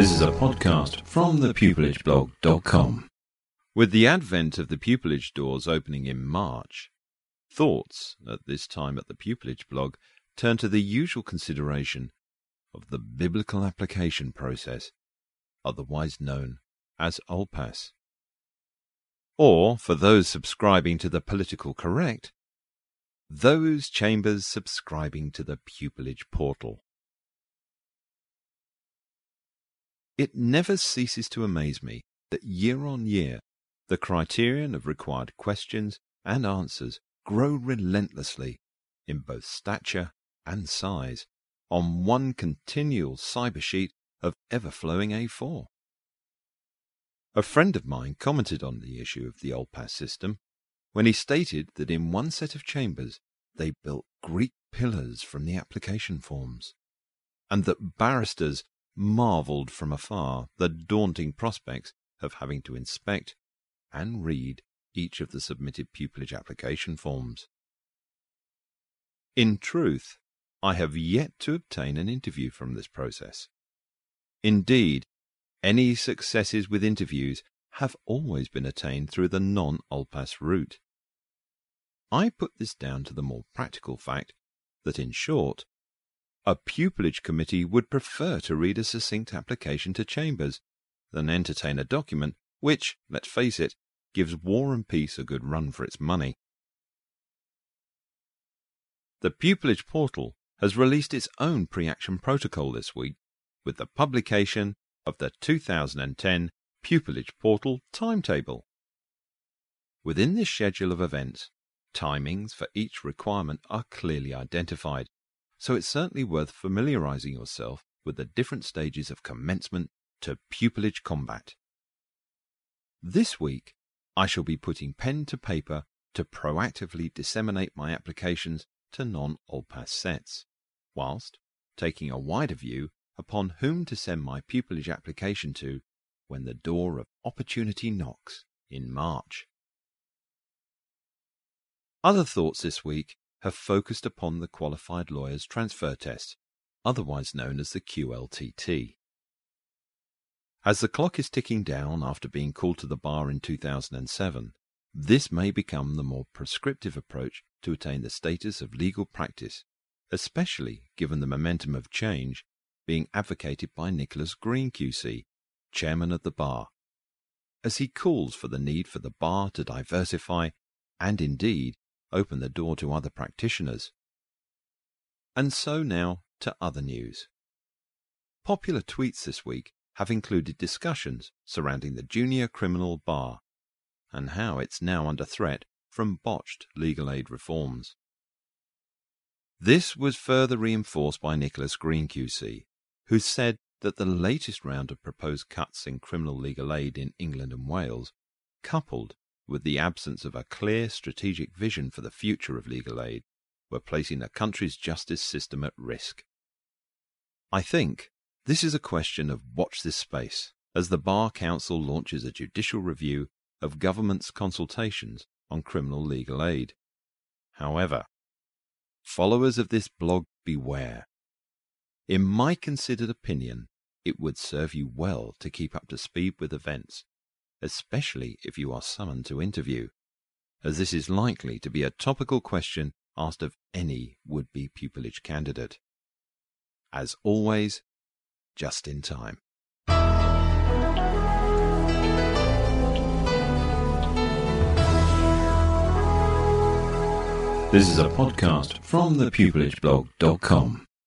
This is a podcast from the thepupillageblog.com. With the advent of the pupillage doors opening in March, thoughts at this time at the pupillage blog turn to the usual consideration of the biblical application process, otherwise known as OLPAS. Or, for those subscribing to the political correct, those chambers subscribing to the pupillage portal. It never ceases to amaze me that year on year the criterion of required questions and answers grow relentlessly in both stature and size on one continual cybersheet of ever-flowing A4. A friend of mine commented on the issue of the OLPAS system when he stated that in one set of chambers they built Greek pillars from the application forms, and that barristers marvelled from afar the daunting prospects of having to inspect and read each of the submitted pupillage application forms. In truth, I have yet to obtain an interview from this process. Indeed, any successes with interviews have always been attained through the non-OLPAS route. I put this down to the more practical fact that, in short, a pupillage committee would prefer to read a succinct application to chambers than entertain a document which, let's face it, gives War and Peace a good run for its money. The pupillage portal has released its own pre-action protocol this week with the publication of the 2010 Pupillage Portal timetable. Within this schedule of events, timings for each requirement are clearly identified, so it's certainly worth familiarizing yourself with the different stages of commencement to pupillage combat. This week, I shall be putting pen to paper to proactively disseminate my applications to non-OLPAS sets, whilst taking a wider view upon whom to send my pupillage application to when the door of opportunity knocks in March. Other thoughts this week have focused upon the Qualified Lawyers Transfer Test, otherwise known as the QLTT. As the clock is ticking down after being called to the bar in 2007, this may become the more prescriptive approach to attain the status of legal practice, especially given the momentum of change being advocated by Nicholas Green QC, chairman of the bar, as he calls for the need for the bar to diversify and indeed open the door to other practitioners. And so now to other news. Popular tweets this week have included discussions surrounding the junior criminal bar and how it's now under threat from botched legal aid reforms. This was further reinforced by Nicholas Green QC, who said that the latest round of proposed cuts in criminal legal aid in England and Wales, coupled with the absence of a clear strategic vision for the future of legal aid, were placing the country's justice system at risk. I think this is a question of watch this space as the Bar Council launches a judicial review of government's consultations on criminal legal aid. However, followers of this blog beware. In my considered opinion, it would serve you well to keep up to speed with events, especially if you are summoned to interview, as this is likely to be a topical question asked of any would be pupillage candidate. As always, just in time. This is a podcast from thepupillageblog.com.